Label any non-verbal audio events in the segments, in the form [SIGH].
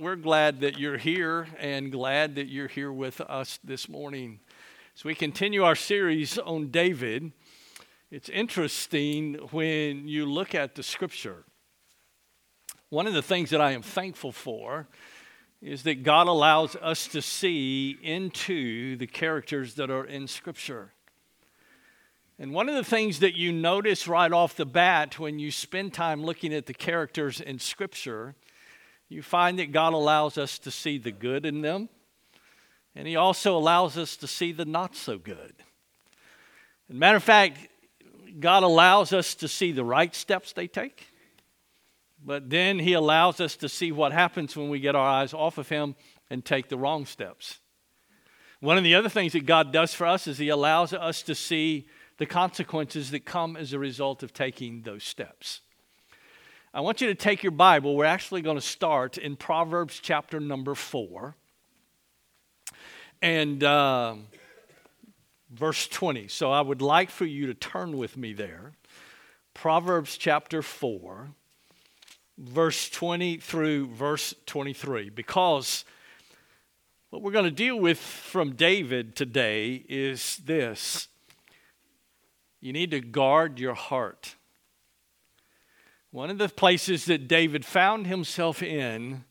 We're glad that you're here and glad that you're here with us this morning. As we continue our series on David, it's interesting when you look at the scripture. One of the things that I am thankful for is that God allows us to see into the characters that are in scripture. And one of the things that you notice right off the bat when you spend time looking at the characters in scripture you find that God allows us to see the good in them, and He also allows us to see the not so good. As a matter of fact, God allows us to see the right steps they take, but then He allows us to see what happens when we get our eyes off of Him and take the wrong steps. One of the other things that God does for us is He allows us to see the consequences that come as a result of taking those steps. I want you to take your Bible. We're actually going to start in Proverbs chapter number four and uh, verse 20. So I would like for you to turn with me there. Proverbs chapter 4, verse 20 through verse 23, because what we're going to deal with from David today is this you need to guard your heart. One of the places that David found himself in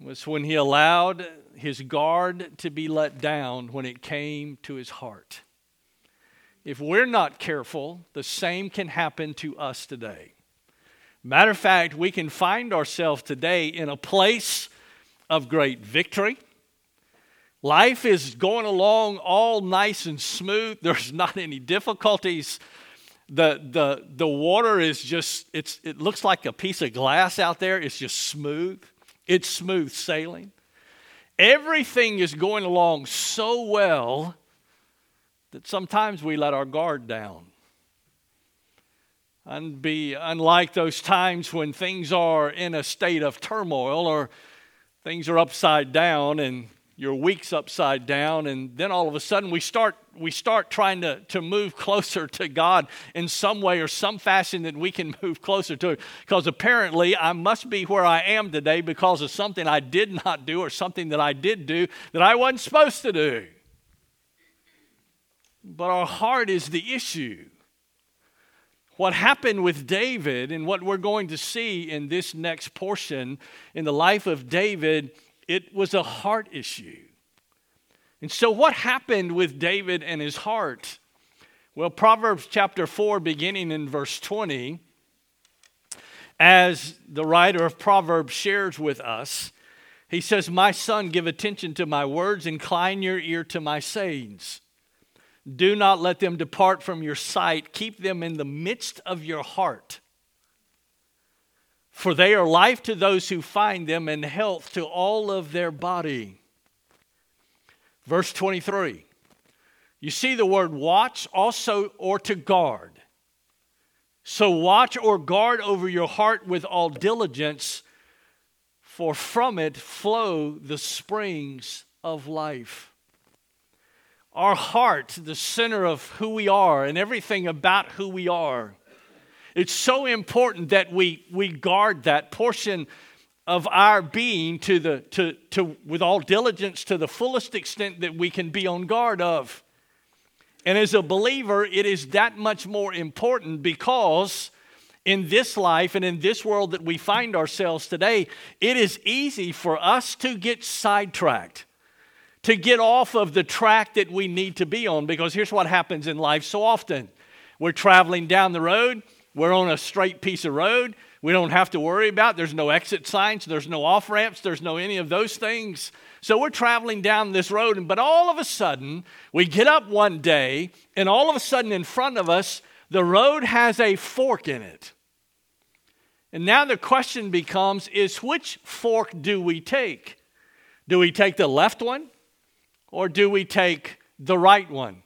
was when he allowed his guard to be let down when it came to his heart. If we're not careful, the same can happen to us today. Matter of fact, we can find ourselves today in a place of great victory. Life is going along all nice and smooth. [LAUGHS] There's not any difficulties the, the, the water is just, it's, it looks like a piece of glass out there. It's just smooth. It's smooth sailing. Everything is going along so well that sometimes we let our guard down. And be unlike those times when things are in a state of turmoil or things are upside down and your week's upside down and then all of a sudden we start we start trying to, to move [LAUGHS] closer to god in some way or some fashion that we can [LAUGHS] move closer to because apparently i must be where i am today because of something i did not do or something that i did do that i wasn't supposed to do. But our heart is the issue. What happened with David and what we're going to see in this next portion in the life of David it was a heart issue. And so, what happened with David and his heart? Well, Proverbs chapter 4, beginning in verse 20, as the writer of Proverbs shares with us, he says, My son, give attention to my words, incline your ear to my sayings. Do not let them depart from your sight, keep them in the midst of your heart for they are life to those who find them and health to all of their body. Verse 23. You see the word watch also or to guard. So watch or guard over your heart with all diligence, for from it flow the springs of life. Our heart, the center of who we are and everything about who we are it's so important that we, we guard that portion of our being to the, to, to, with all diligence to the fullest extent that we can be on guard of. And as a believer, it is that much more important because in this life and in this world that we find ourselves today, it is easy for us to get sidetracked, to get off of the track that we need to be on. Because here's what happens in life so often we're traveling down the road we're on a straight piece of road. We don't have to worry about. There's no exit signs, there's no off ramps, there's no any of those things. So we're traveling down this road, and but all of a sudden, we get up one day, and all of a sudden in front of us, the road has a fork in it. And now the question becomes is which fork do we take? Do we take the left one or do we take the right one?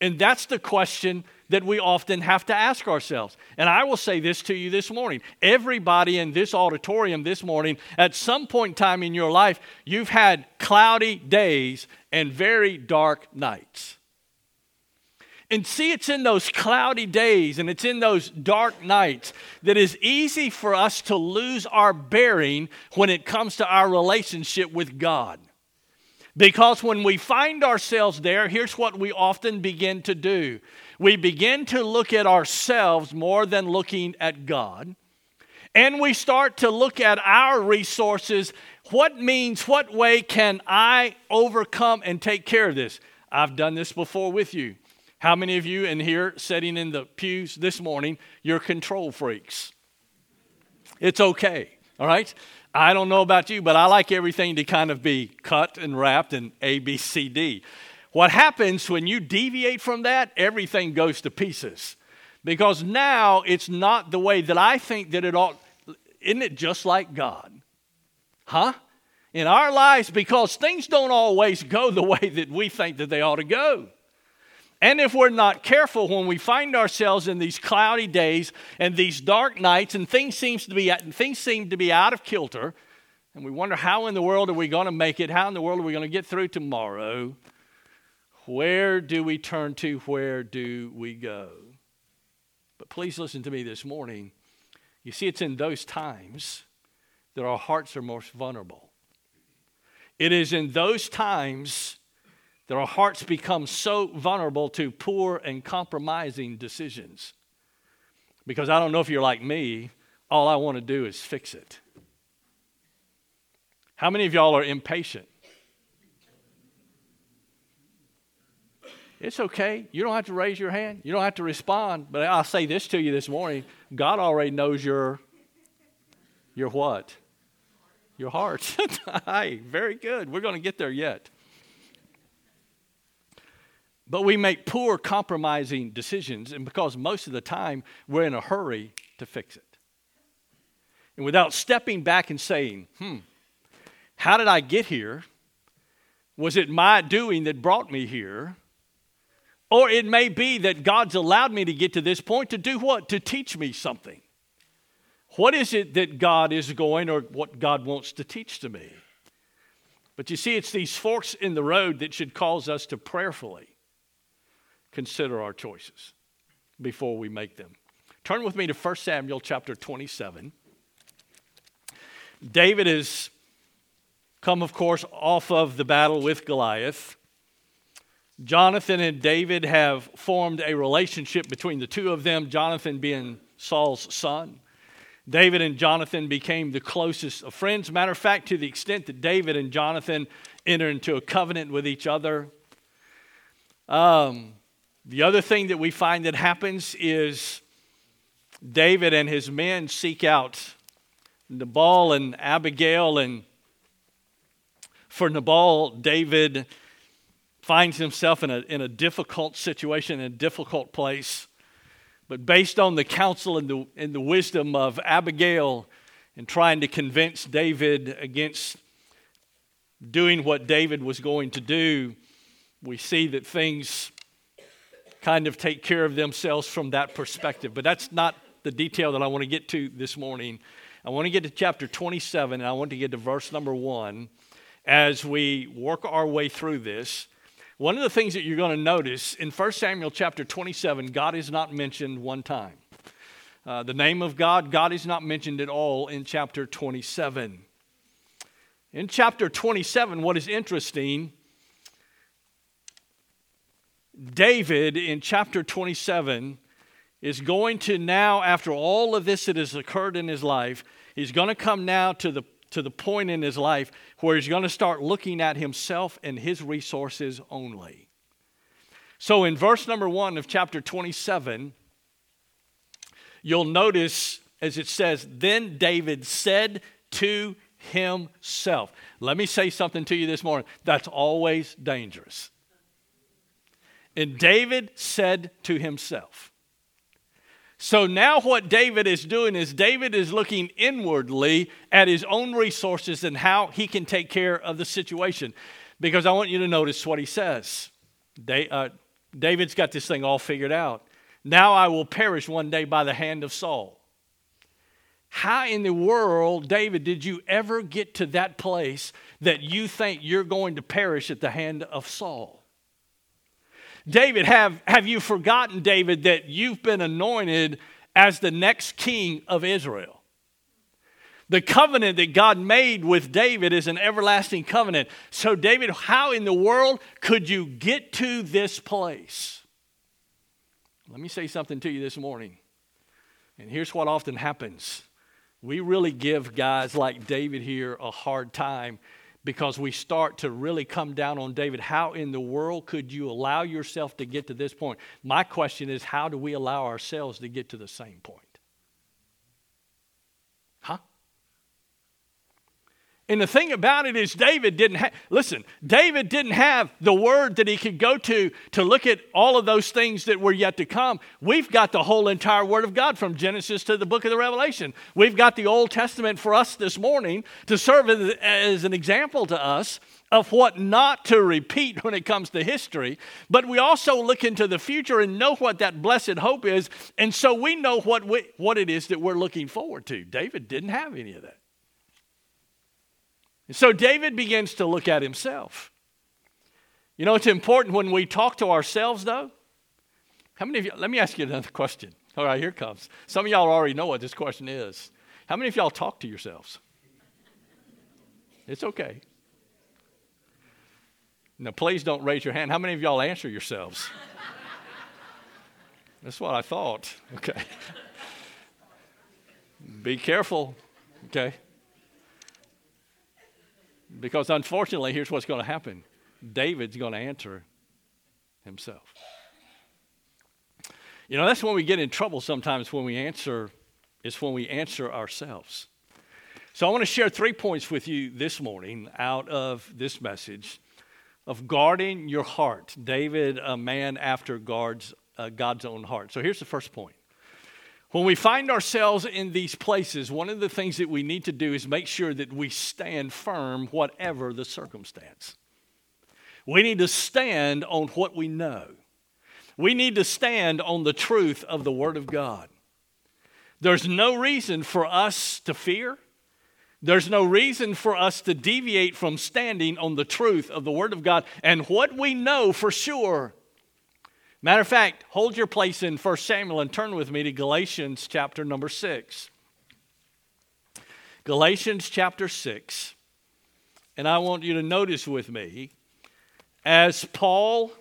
And that's the question that we often have to ask ourselves. And I will say this to you this morning everybody in this auditorium this morning, at some point in time in your life, you've had cloudy days and very dark nights. And see, it's in those cloudy days and it's in those dark nights that is easy for us to lose our bearing when it comes to our relationship with God. Because when we find ourselves there, here's what we often begin to do we begin to look at ourselves more than looking at God. And we start to look at our resources. What means, what way can I overcome and take care of this? I've done this before with you. How many of you in here sitting in the pews this morning, you're control freaks? It's okay, all right? I don't know about you, but I like everything to kind of be cut and wrapped in A, B, C, D. What happens when you deviate from that, everything goes to pieces. Because now it's not the way that I think that it ought. Isn't it just like God? Huh? In our lives, because things don't always go the way that we think that they ought to go. And if we're not careful when we find ourselves in these cloudy days and these dark nights and things seems to be things seem to be out of kilter and we wonder how in the world are we going to make it? How in the world are we going to get through tomorrow? Where do we turn to? Where do we go? But please listen to me this morning. You see, it's in those times that our hearts are most vulnerable. It is in those times that our hearts become so vulnerable to poor and compromising decisions. Because I don't know if you're like me, all I want to do is fix it. How many of y'all are impatient? It's okay. You don't have to raise your hand. You don't have to respond. But I'll say this to you this morning. God already knows your your what? Your heart. [LAUGHS] Hi, very good. We're going to get there yet. But we make poor compromising decisions, and because most of the time we're in a hurry to fix it. And without stepping back and saying, hmm, how did I get here? Was it my doing that brought me here? Or it may be that God's allowed me to get to this point to do what? To teach me something. What is it that God is going or what God wants to teach to me? But you see, it's these forks in the road that should cause us to prayerfully consider our choices before we make them. Turn with me to 1 Samuel chapter 27. David has come, of course, off of the battle with Goliath. Jonathan and David have formed a relationship between the two of them, Jonathan being Saul's son. David and Jonathan became the closest of friends. Matter of fact, to the extent that David and Jonathan entered into a covenant with each other. Um, the other thing that we find that happens is David and his men seek out Nabal and Abigail, and for Nabal, David finds himself in a, in a difficult situation, in a difficult place. But based on the counsel and the, and the wisdom of Abigail and trying to convince David against doing what David was going to do, we see that things kind of take care of themselves from that perspective. But that's not the detail that I want to get to this morning. I want to get to chapter 27, and I want to get to verse number 1 as we work our way through this. One of the things that you're going to notice in 1 Samuel chapter 27, God is not mentioned one time. Uh, the name of God, God is not mentioned at all in chapter 27. In chapter 27, what is interesting David in chapter 27 is going to now, after all of this that has occurred in his life, he's going to come now to the, to the point in his life where he's going to start looking at himself and his resources only. So in verse number one of chapter 27, you'll notice as it says, Then David said to himself. Let me say something to you this morning. That's always dangerous. And David said to himself, so now, what David is doing is David is looking inwardly at his own resources and how he can take care of the situation. Because I want you to notice what he says. Uh, David's got this thing all figured out. Now I will perish one day by the hand of Saul. How in the world, David, did you ever get to that place that you think you're going to perish at the hand of Saul? David, have, have you forgotten, David, that you've been anointed as the next king of Israel? The covenant that God made with David is an everlasting covenant. So, David, how in the world could you get to this place? Let me say something to you this morning. And here's what often happens we really give guys like David here a hard time because we start to really come down on David. How in the world could you allow yourself to get to this point? My question is, how do we allow ourselves to get to the same point? Huh? And the thing about it is, David didn't have, listen, David didn't have the word that he could go to to look at all of those things that were yet to come. We've got the whole entire word of God from Genesis to the book of the Revelation. We've got the Old Testament for us this morning to serve as an example to us of what not to repeat when it comes to history, but we also look into the future and know what that blessed hope is, and so we know what, we, what it is that we're looking forward to. David didn't have any of that. So David begins to look at himself. You know, it's important when we talk to ourselves, though. How many of you, let me ask you another question. All right, here comes. Some of y'all already know what this question is. How many of y'all talk to yourselves? It's okay. Now, please don't raise your hand. How many of y'all answer yourselves? [LAUGHS] That's what I thought. Okay. [LAUGHS] Be careful. Okay. Because unfortunately, here's what's going to happen David's going to answer himself. You know, that's when we get in trouble sometimes when we answer, is when we answer ourselves. So I want to share three points with you this morning out of this message of guarding your heart. David, a man after God's, uh, God's own heart. So here's the first point when we find ourselves in these places, one of the things that we need to do is make sure that we stand firm, whatever the circumstance. We need to stand on what we know. We need to stand on the truth of the Word of God. There's no reason for us to fear. There's no reason for us to deviate from standing on the truth of the Word of God and what we know for sure Matter of fact, hold your place in 1 Samuel and turn with me to Galatians chapter number 6. Galatians chapter 6. And I want you to notice with me, as Paul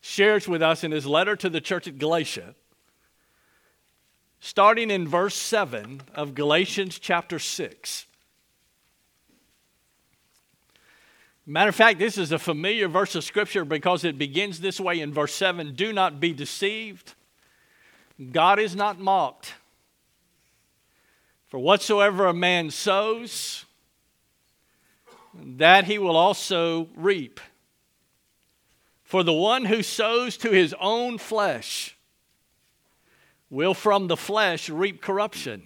shares with us in his letter to the church at Galatia, starting in verse 7 of Galatians chapter 6. Matter of fact, this is a familiar verse of Scripture because it begins this way in verse 7 Do not be deceived. God is not mocked. For whatsoever a man sows, that he will also reap. For the one who sows to his own flesh will from the flesh reap corruption.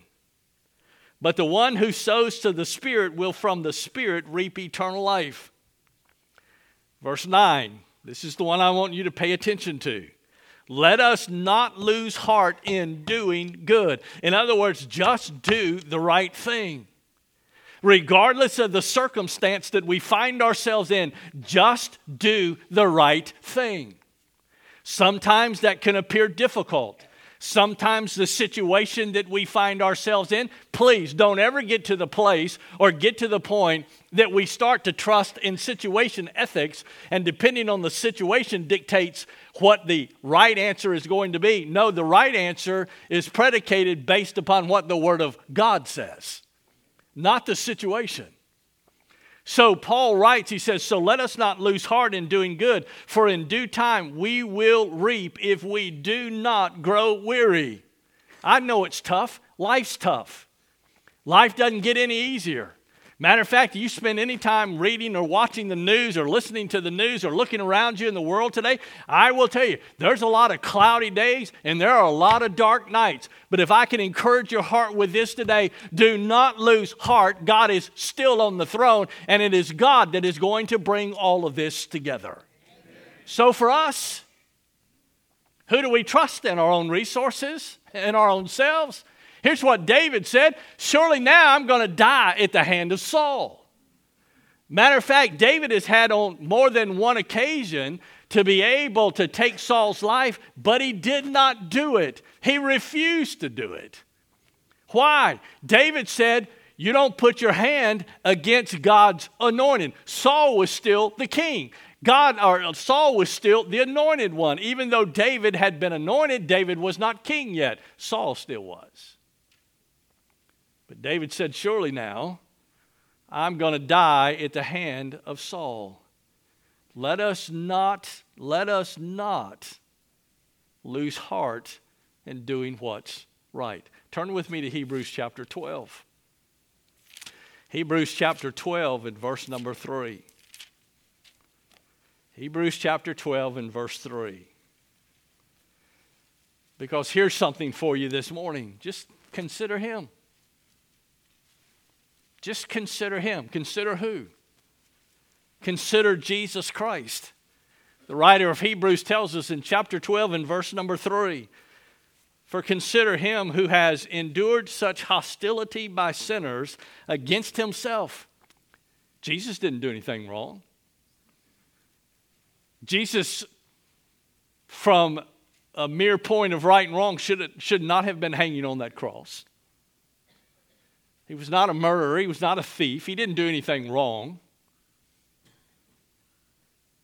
But the one who sows to the Spirit will from the Spirit reap eternal life. Verse 9, this is the one I want you to pay attention to. Let us not lose heart in doing good. In other words, just do the right thing. Regardless of the circumstance that we find ourselves in, just do the right thing. Sometimes that can appear difficult. Sometimes the situation that we find ourselves in, please don't ever get to the place or get to the point that we start to trust in situation ethics and depending on the situation dictates what the right answer is going to be. No, the right answer is predicated based upon what the Word of God says, not the situation. So Paul writes, he says, So let us not lose heart in doing good, for in due time we will reap if we do not grow weary. I know it's tough. Life's tough. Life doesn't get any easier. Matter of fact, you spend any time reading or watching the news or listening to the news or looking around you in the world today, I will tell you, there's a lot of cloudy days and there are a lot of dark nights. But if I can encourage your heart with this today, do not lose heart. God is still on the throne, and it is God that is going to bring all of this together. So for us, who do we trust in our own resources, in our own selves? Here's what David said Surely now I'm going to die at the hand of Saul. Matter of fact, David has had on more than one occasion to be able to take Saul's life, but he did not do it. He refused to do it. Why? David said, You don't put your hand against God's anointed. Saul was still the king. God or uh, Saul was still the anointed one. Even though David had been anointed, David was not king yet. Saul still was. But David said, Surely now, I'm going to die at the hand of Saul. Let us not, let us not lose heart in doing what's right. Turn with me to Hebrews chapter 12. Hebrews chapter 12 and verse number 3. Hebrews chapter 12 and verse 3. Because here's something for you this morning. Just consider Him. Just consider Him. Consider who? Consider Jesus Christ. The writer of Hebrews tells us in chapter 12 and verse number 3 For consider him who has endured such hostility by sinners against himself. Jesus didn't do anything wrong. Jesus, from a mere point of right and wrong, should, should not have been hanging on that cross. He was not a murderer, he was not a thief, he didn't do anything wrong.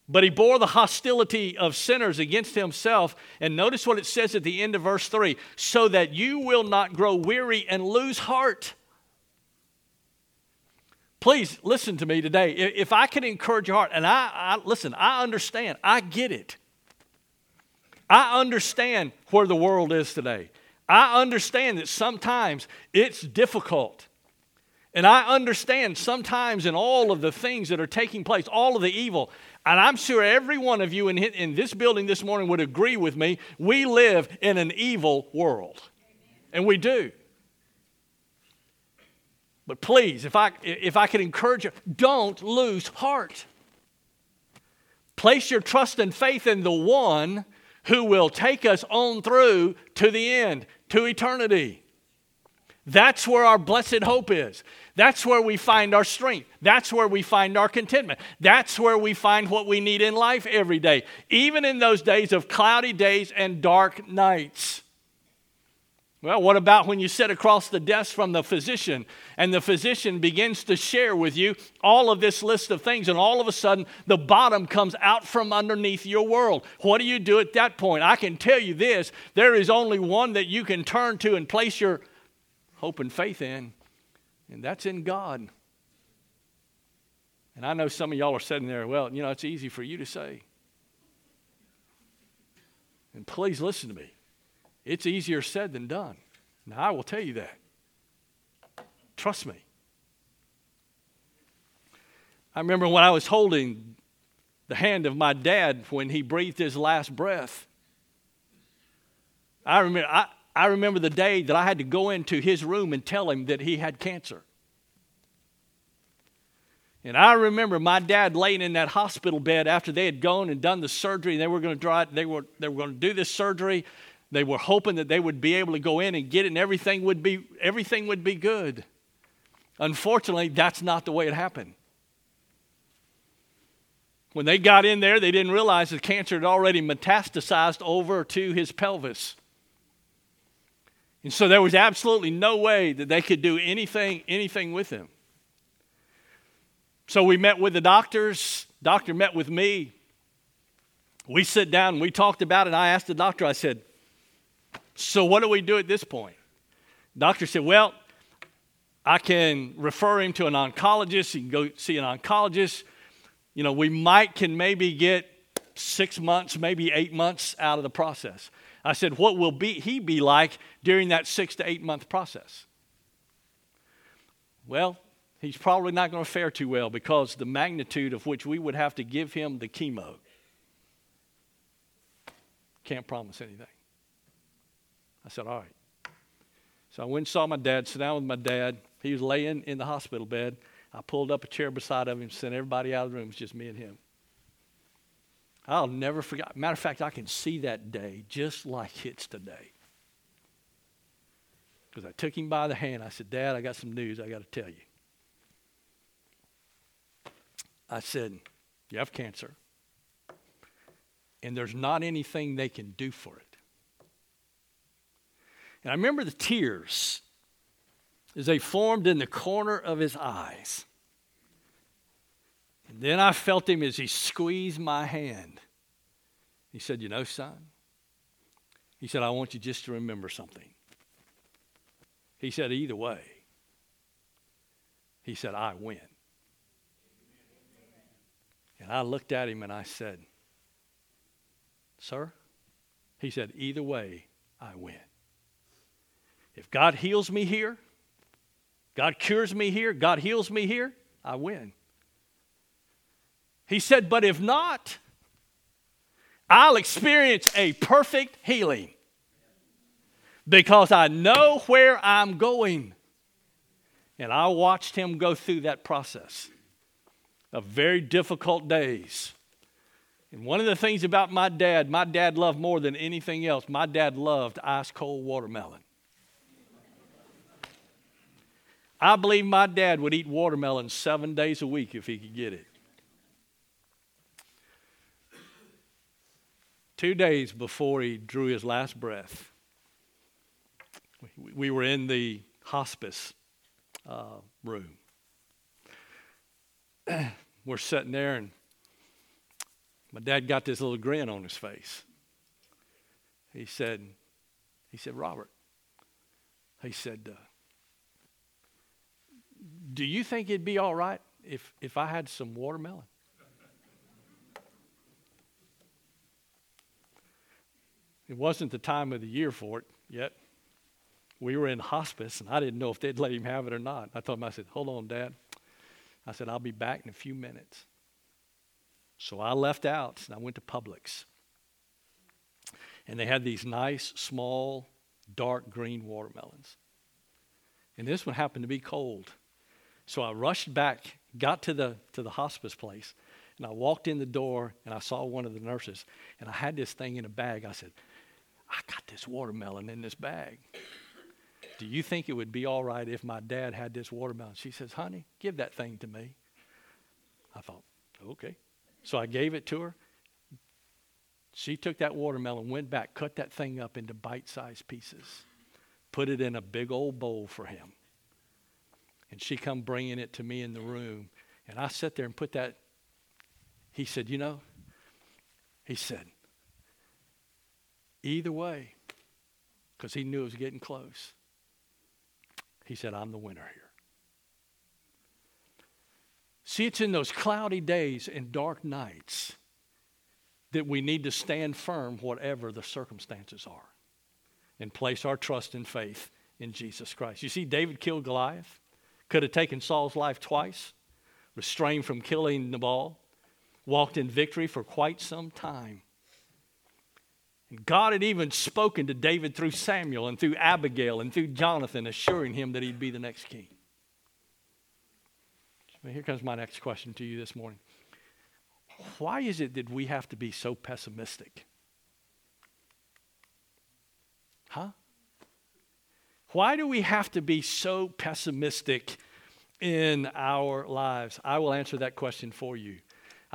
But he bore the hostility of sinners against himself. And notice what it says at the end of verse 3 so that you will not grow weary and lose heart. Please listen to me today. If I can encourage your heart, and I, I listen, I understand, I get it. I understand where the world is today. I understand that sometimes it's difficult. And I understand sometimes in all of the things that are taking place, all of the evil, and I'm sure every one of you in, in this building this morning would agree with me, we live in an evil world. And we do. But please, if I, if I could encourage you, don't lose heart. Place your trust and faith in the one who will take us on through to the end, to eternity. That's where our blessed hope is. That's where we find our strength. That's where we find our contentment. That's where we find what we need in life every day, even in those days of cloudy days and dark nights. Well, what about when you sit across the desk from the physician and the physician begins to share with you all of this list of things, and all of a sudden the bottom comes out from underneath your world? What do you do at that point? I can tell you this there is only one that you can turn to and place your hope and faith in, and that's in God. And I know some of y'all are sitting there, well, you know, it's easy for you to say. And please listen to me. It's easier said than done. Now, I will tell you that. Trust me. I remember when I was holding the hand of my dad when he breathed his last breath. I remember, I, I remember the day that I had to go into his room and tell him that he had cancer. And I remember my dad laying in that hospital bed after they had gone and done the surgery. They were going to try, they were, they were going to do this surgery. They were hoping that they would be able to go in and get it and everything would be, everything would be good. Unfortunately, that's not the way it happened. When they got in there, they didn't realize the cancer had already metastasized over to his pelvis. And so there was absolutely no way that they could do anything, anything with him. So we met with the doctors. Doctor met with me. We sit down and we talked about it. I asked the doctor, I said, So what do we do at this point? Doctor said, Well, I can refer him to an oncologist. He can go see an oncologist. You know, we might can maybe get six months, maybe eight months out of the process. I said, What will be, he be like during that six to eight month process? Well, he's probably not going to fare too well because the magnitude of which we would have to give him the chemo. Can't promise anything. I said, All right. So I went and saw my dad, sat down with my dad. He was laying in the hospital bed. I pulled up a chair beside of him, sent everybody out of the room. It was just me and him. I'll never forget. Matter of fact, I can see that day just like it's today. Because I took him by the hand. I said, Dad, I got some news I got to tell you. I said, You have cancer. And there's not anything they can do for it. And I remember the tears as they formed in the corner of his eyes. And then I felt him as he squeezed my hand. He said, You know, son, he said, I want you just to remember something. He said, Either way, he said, I win. And I looked at him and I said, Sir? He said, Either way, I win. If God heals me here, God cures me here, God heals me here, I win. He said, But if not, I'll experience a perfect healing because I know where I'm going. And I watched him go through that process of very difficult days. And one of the things about my dad, my dad loved more than anything else, my dad loved ice cold watermelon. I believe my dad would eat watermelon seven days a week if he could get it. Two days before he drew his last breath, we were in the hospice uh, room. [CLEARS THROAT] we're sitting there, and my dad got this little grin on his face. He said, he said, Robert, he said, uh, do you think it'd be all right if, if I had some watermelon? It wasn't the time of the year for it yet. We were in hospice, and I didn't know if they'd let him have it or not. I told him, I said, Hold on, Dad. I said, I'll be back in a few minutes. So I left out and I went to Publix. And they had these nice, small, dark green watermelons. And this one happened to be cold. So I rushed back, got to the, to the hospice place, and I walked in the door and I saw one of the nurses. And I had this thing in a bag. I said, I got this watermelon in this bag. Do you think it would be all right if my dad had this watermelon? She says, Honey, give that thing to me. I thought, okay. So I gave it to her. She took that watermelon, went back, cut that thing up into bite sized pieces, put it in a big old bowl for him. And she come bringing it to me in the room. And I sat there and put that. He said, You know, he said, either way, because he knew it was getting close. He said, I'm the winner here. See, it's in those cloudy days and dark nights that we need to stand firm, whatever the circumstances are, and place our trust and faith in Jesus Christ. You see, David killed Goliath, could have taken Saul's life twice, restrained from killing Nabal, walked in victory for quite some time. And God had even spoken to David through Samuel and through Abigail and through Jonathan, assuring him that he'd be the next king. here comes my next question to you this morning. Why is it that we have to be so pessimistic? Huh? Why do we have to be so pessimistic in our lives? I will answer that question for you.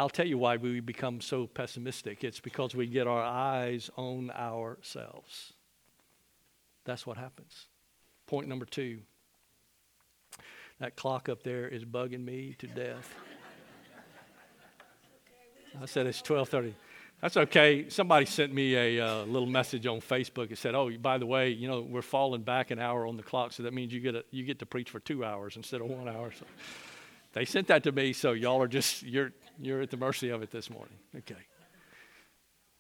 I'll tell you why we become so pessimistic. It's because we get our eyes on ourselves. That's what happens. Point number two. That clock up there is bugging me to death. I said it's 12:30. That's okay. Somebody sent me a uh, little message on Facebook. It said, "Oh, by the way, you know we're falling back an hour on the clock, so that means you get a, you get to preach for two hours instead of one hour." So they sent that to me, so y'all are just you're you're at the mercy of it this morning. Okay.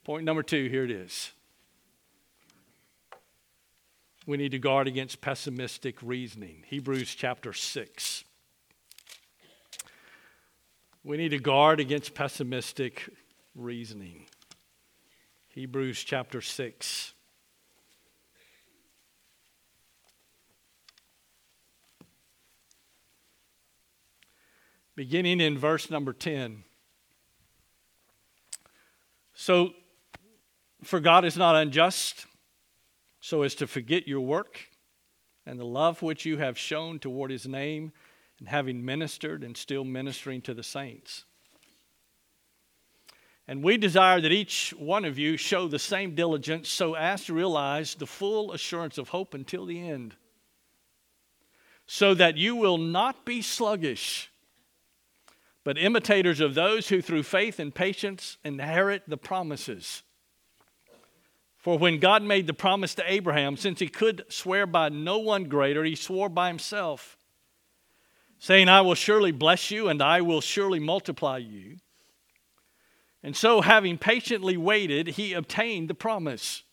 Point number two. Here it is. We need to guard against pessimistic reasoning. Hebrews chapter six. We need to guard against pessimistic reasoning. Hebrews chapter 6. Beginning in verse number 10. So, for God is not unjust so as to forget your work and the love which you have shown toward his name, and having ministered and still ministering to the saints. And we desire that each one of you show the same diligence so as to realize the full assurance of hope until the end, so that you will not be sluggish, but imitators of those who through faith and patience inherit the promises. For when God made the promise to Abraham, since he could swear by no one greater, he swore by himself, saying, I will surely bless you, and I will surely multiply you. And so, having patiently waited, he obtained the promise.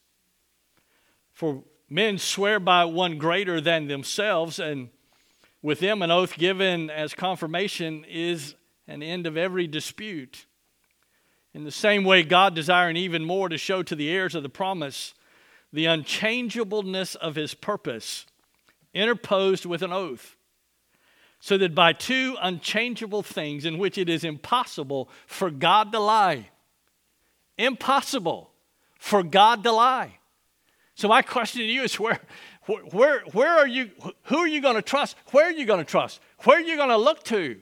For men swear by one greater than themselves, and with them an oath given as confirmation is an end of every dispute. In the same way, God desiring even more to show to the heirs of the promise the unchangeableness of his purpose, interposed with an oath, so that by two unchangeable things in which it is impossible for God to lie, impossible for God to lie. So my question to you is where, where, where are you, who are you going to trust? Where are you going to trust? Where are you going to look to?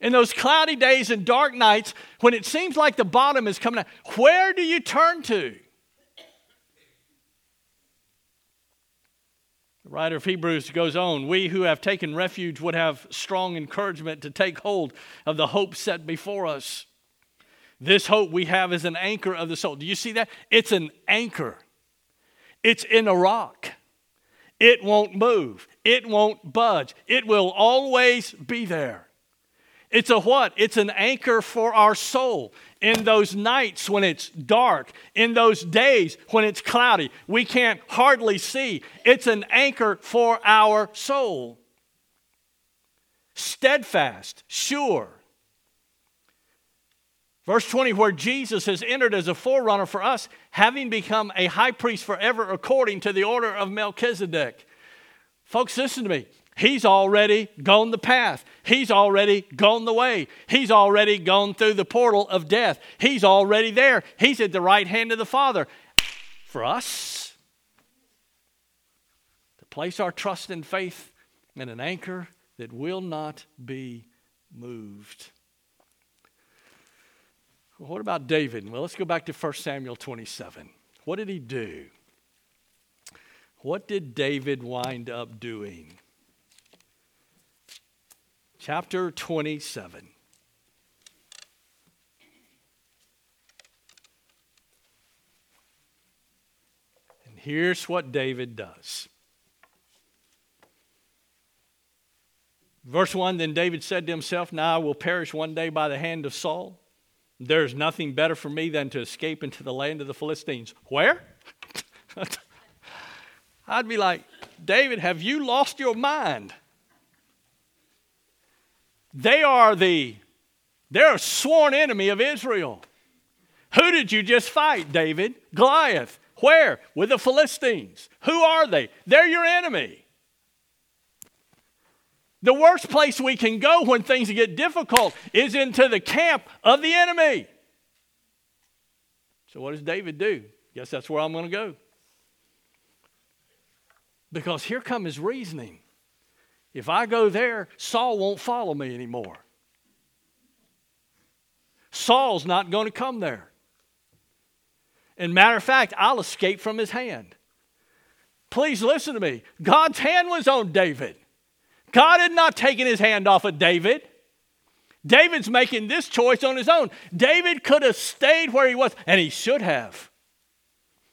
In those cloudy days and dark nights when it seems like the bottom is coming out, where do you turn to? The writer of Hebrews goes on We who have taken refuge would have strong encouragement to take hold of the hope set before us. This hope we have is an anchor of the soul. Do you see that? It's an anchor, it's in a rock. It won't move, it won't budge, it will always be there. It's a what? It's an anchor for our soul. In those nights when it's dark, in those days when it's cloudy, we can't hardly see. It's an anchor for our soul. Steadfast, sure. Verse 20, where Jesus has entered as a forerunner for us, having become a high priest forever according to the order of Melchizedek. Folks, listen to me. He's already gone the path. He's already gone the way. He's already gone through the portal of death. He's already there. He's at the right hand of the Father. For us, to place our trust and faith in an anchor that will not be moved. Well, what about David? Well, let's go back to 1 Samuel 27. What did he do? What did David wind up doing? Chapter 27. And here's what David does. Verse 1 Then David said to himself, Now I will perish one day by the hand of Saul. There is nothing better for me than to escape into the land of the Philistines. Where? [LAUGHS] I'd be like, David, have you lost your mind? They are the they're a sworn enemy of Israel. Who did you just fight, David? Goliath. Where? With the Philistines. Who are they? They're your enemy. The worst place we can go when things get difficult is into the camp of the enemy. So, what does David do? Guess that's where I'm going to go. Because here comes his reasoning. If I go there, Saul won't follow me anymore. Saul's not going to come there. And matter of fact, I'll escape from his hand. Please listen to me. God's hand was on David. God had not taken his hand off of David. David's making this choice on his own. David could have stayed where he was, and he should have.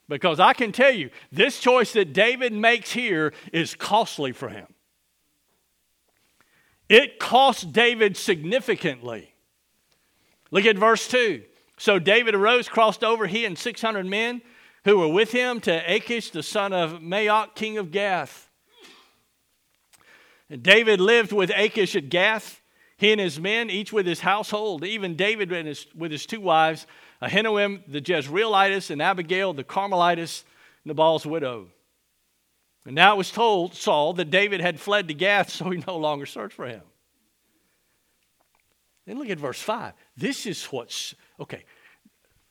Because I can tell you, this choice that David makes here is costly for him. It cost David significantly. Look at verse 2. So David arose, crossed over, he and 600 men who were with him to Achish, the son of Maoch, king of Gath. And David lived with Achish at Gath, he and his men, each with his household, even David his, with his two wives, Ahinoam the Jezreelitess and Abigail the Carmelitess, Nabal's widow. And now it was told Saul that David had fled to Gath, so he no longer searched for him. Then look at verse 5. This is what's, okay,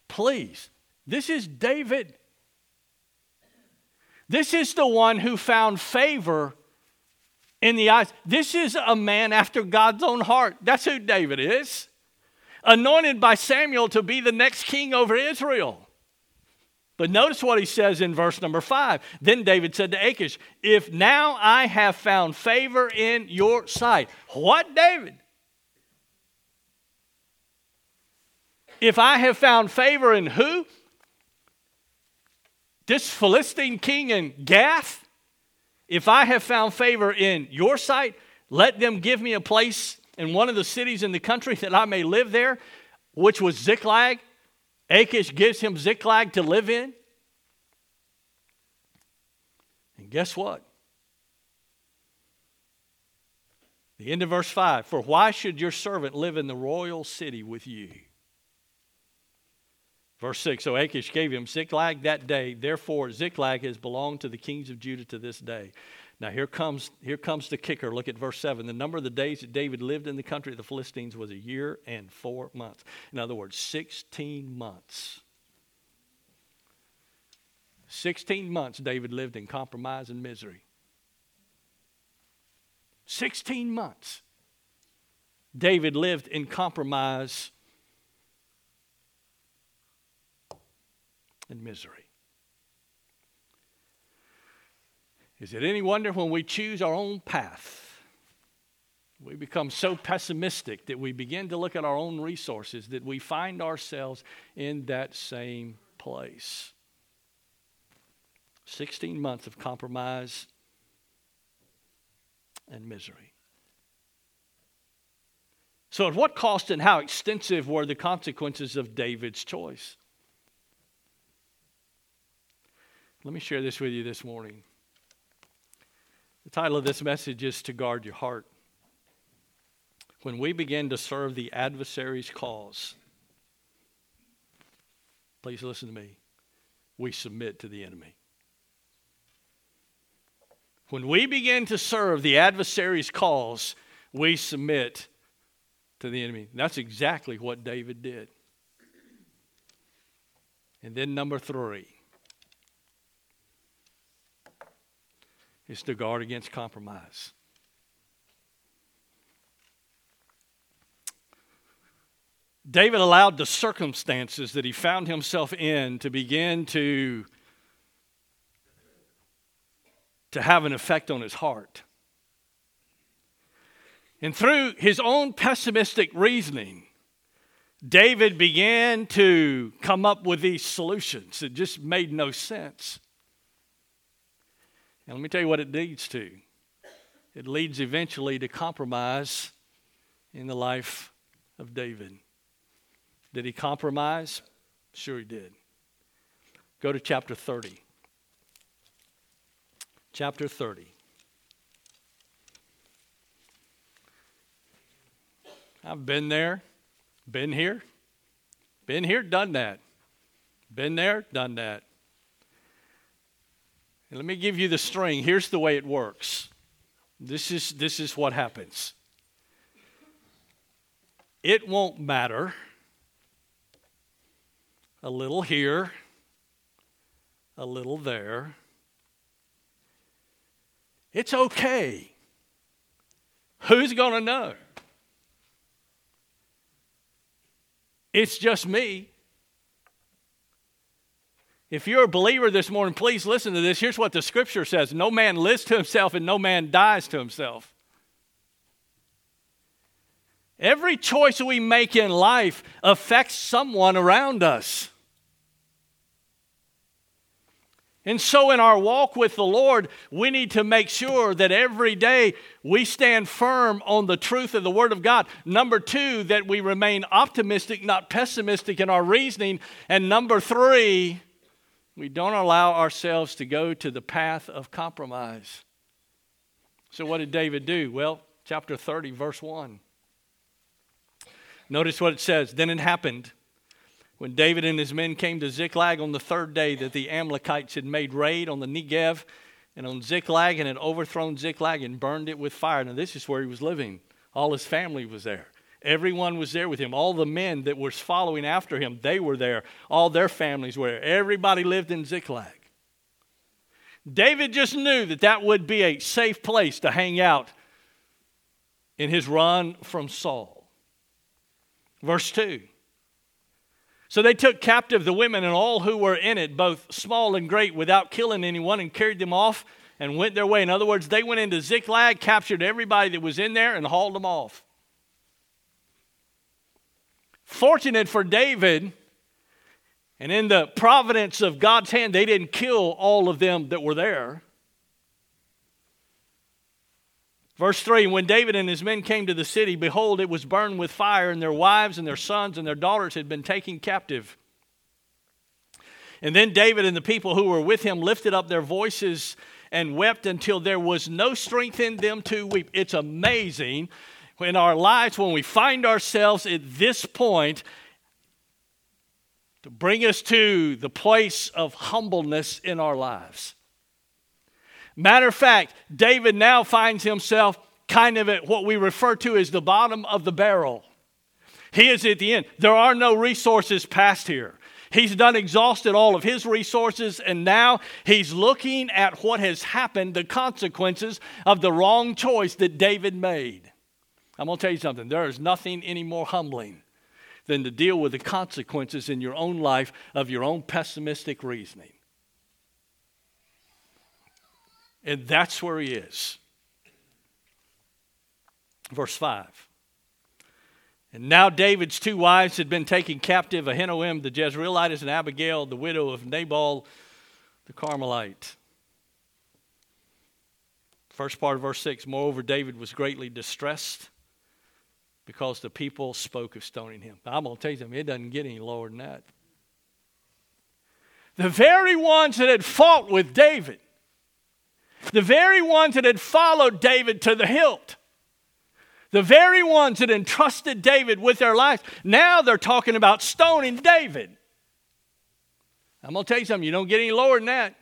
please, this is David. This is the one who found favor in the eyes. This is a man after God's own heart. That's who David is. anointed by Samuel to be the next king over Israel. But notice what he says in verse number five. Then David said to Achish, If now I have found favor in your sight. What, David? If I have found favor in who? This Philistine king in Gath? If I have found favor in your sight, let them give me a place in one of the cities in the country that I may live there, which was Ziklag. Achish gives him Ziklag to live in. And guess what? The end of verse 5 For why should your servant live in the royal city with you? Verse 6 So Achish gave him Ziklag that day. Therefore, Ziklag has belonged to the kings of Judah to this day. Now, here comes, here comes the kicker. Look at verse 7. The number of the days that David lived in the country of the Philistines was a year and four months. In other words, 16 months. 16 months David lived in compromise and misery. 16 months David lived in compromise and misery. Is it any wonder when we choose our own path? We become so pessimistic that we begin to look at our own resources that we find ourselves in that same place. 16 months of compromise and misery. So, at what cost and how extensive were the consequences of David's choice? Let me share this with you this morning. The title of this message is To Guard Your Heart. When we begin to serve the adversary's cause, please listen to me, we submit to the enemy. When we begin to serve the adversary's cause, we submit to the enemy. That's exactly what David did. And then, number three, is to guard against compromise. David allowed the circumstances that he found himself in to begin to, to have an effect on his heart. And through his own pessimistic reasoning, David began to come up with these solutions that just made no sense. And let me tell you what it leads to it leads eventually to compromise in the life of David. Did he compromise? Sure, he did. Go to chapter 30. Chapter 30. I've been there, been here, been here, done that. Been there, done that. And let me give you the string. Here's the way it works. This is, this is what happens. It won't matter. A little here, a little there. It's okay. Who's going to know? It's just me. If you're a believer this morning, please listen to this. Here's what the scripture says No man lives to himself, and no man dies to himself. Every choice we make in life affects someone around us. And so, in our walk with the Lord, we need to make sure that every day we stand firm on the truth of the Word of God. Number two, that we remain optimistic, not pessimistic in our reasoning. And number three, we don't allow ourselves to go to the path of compromise. So, what did David do? Well, chapter 30, verse 1. Notice what it says. Then it happened when David and his men came to Ziklag on the third day that the Amalekites had made raid on the Negev and on Ziklag and had overthrown Ziklag and burned it with fire. Now, this is where he was living, all his family was there. Everyone was there with him. All the men that were following after him, they were there. All their families were there. Everybody lived in Ziklag. David just knew that that would be a safe place to hang out in his run from Saul. Verse 2. So they took captive the women and all who were in it, both small and great, without killing anyone, and carried them off and went their way. In other words, they went into Ziklag, captured everybody that was in there, and hauled them off. Fortunate for David, and in the providence of God's hand, they didn't kill all of them that were there. Verse 3 When David and his men came to the city, behold, it was burned with fire, and their wives and their sons and their daughters had been taken captive. And then David and the people who were with him lifted up their voices and wept until there was no strength in them to weep. It's amazing in our lives when we find ourselves at this point to bring us to the place of humbleness in our lives. Matter of fact, David now finds himself kind of at what we refer to as the bottom of the barrel. He is at the end. There are no resources past here. He's done exhausted all of his resources, and now he's looking at what has happened, the consequences of the wrong choice that David made. I'm going to tell you something there is nothing any more humbling than to deal with the consequences in your own life of your own pessimistic reasoning. And that's where he is. Verse 5. And now David's two wives had been taken captive Ahinoam the Jezreelite and Abigail, the widow of Nabal the Carmelite. First part of verse 6 Moreover, David was greatly distressed because the people spoke of stoning him. I'm going to tell you something, it doesn't get any lower than that. The very ones that had fought with David the very ones that had followed David to the hilt. The very ones that entrusted David with their lives. Now they're talking about stoning David. I'm going to tell you something, you don't get any lower than that.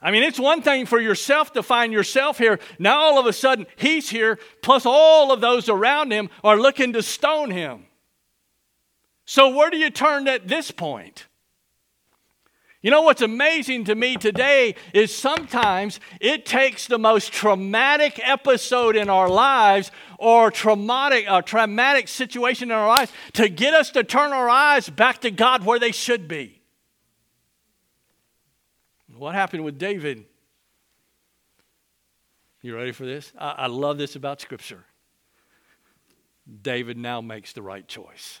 I mean, it's one thing for yourself to find yourself here. Now, all of a sudden, he's here, plus all of those around him are looking to stone him. So, where do you turn at this point? You know what's amazing to me today is sometimes it takes the most traumatic episode in our lives or traumatic a traumatic situation in our lives to get us to turn our eyes back to God where they should be. What happened with David? You ready for this? I, I love this about Scripture. David now makes the right choice.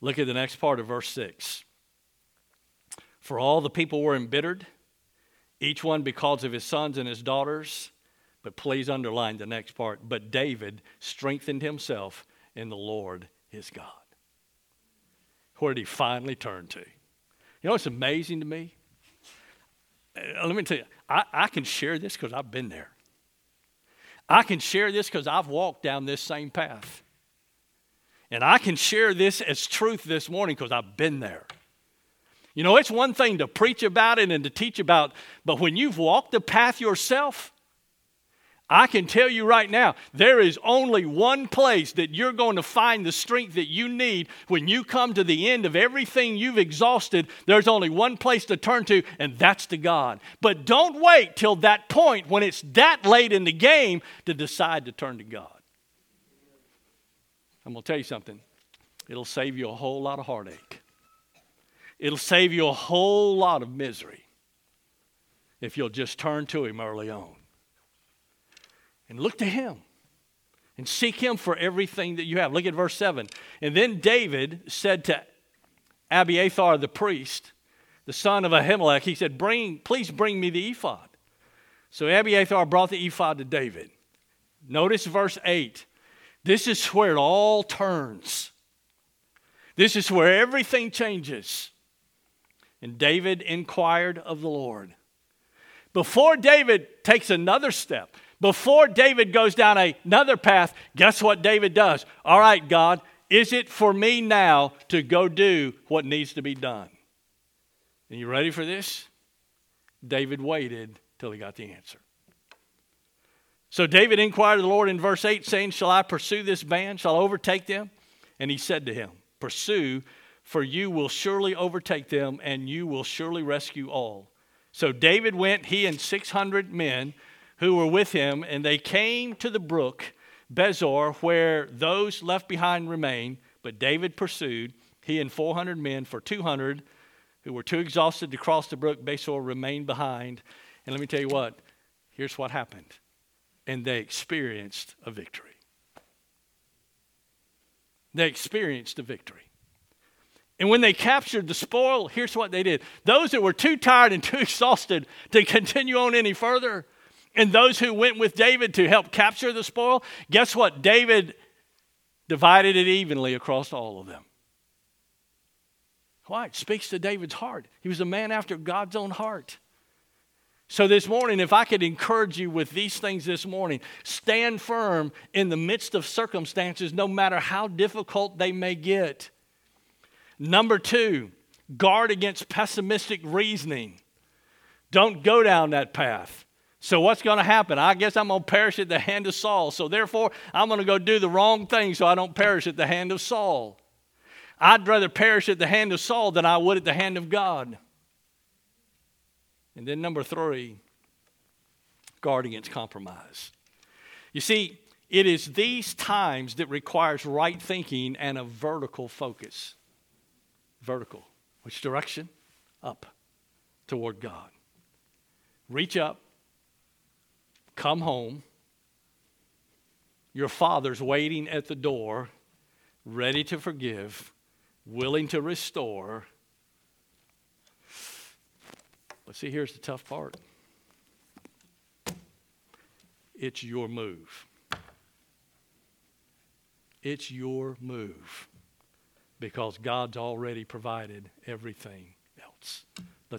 Look at the next part of verse 6. For all the people were embittered, each one because of his sons and his daughters. But please underline the next part. But David strengthened himself in the Lord his God. Where did he finally turn to? You know what's amazing to me? Uh, let me tell you, I, I can share this because I've been there. I can share this because I've walked down this same path. And I can share this as truth this morning because I've been there. You know, it's one thing to preach about it and to teach about, but when you've walked the path yourself, I can tell you right now, there is only one place that you're going to find the strength that you need when you come to the end of everything you've exhausted. There's only one place to turn to, and that's to God. But don't wait till that point when it's that late in the game to decide to turn to God. I'm going to tell you something, it'll save you a whole lot of heartache. It'll save you a whole lot of misery if you'll just turn to Him early on and look to Him and seek Him for everything that you have. Look at verse 7. And then David said to Abiathar the priest, the son of Ahimelech, he said, bring, Please bring me the ephod. So Abiathar brought the ephod to David. Notice verse 8. This is where it all turns. This is where everything changes. And David inquired of the Lord. Before David takes another step, before David goes down another path, guess what David does? All right, God, is it for me now to go do what needs to be done? Are you ready for this? David waited till he got the answer. So David inquired of the Lord in verse 8, saying, Shall I pursue this band? Shall I overtake them? And he said to him, Pursue, for you will surely overtake them, and you will surely rescue all. So David went, he and 600 men who were with him, and they came to the brook Besor, where those left behind remained, but David pursued, he and 400 men for 200 who were too exhausted to cross the brook Besor remained behind. And let me tell you what, here's what happened. And they experienced a victory. They experienced a victory. And when they captured the spoil, here's what they did. Those that were too tired and too [LAUGHS] exhausted to continue on any further, and those who went with David to help capture the spoil, guess what? David divided it evenly across all of them. Why? It speaks to David's heart. He was a man after God's own heart. So, this morning, if I could encourage you with these things this morning, stand firm in the midst of circumstances, no matter how difficult they may get. Number two, guard against pessimistic reasoning. Don't go down that path. So, what's going to happen? I guess I'm going to perish at the hand of Saul. So, therefore, I'm going to go do the wrong thing so I don't perish at the hand of Saul. I'd rather perish at the hand of Saul than I would at the hand of God. And then, number three, guard against compromise. You see, it is these times that requires right thinking and a vertical focus. Vertical. Which direction? Up toward God. Reach up. Come home. Your father's waiting at the door, ready to forgive willing to restore. But see, here's the tough part it's your move. It's your move because God's already provided everything else.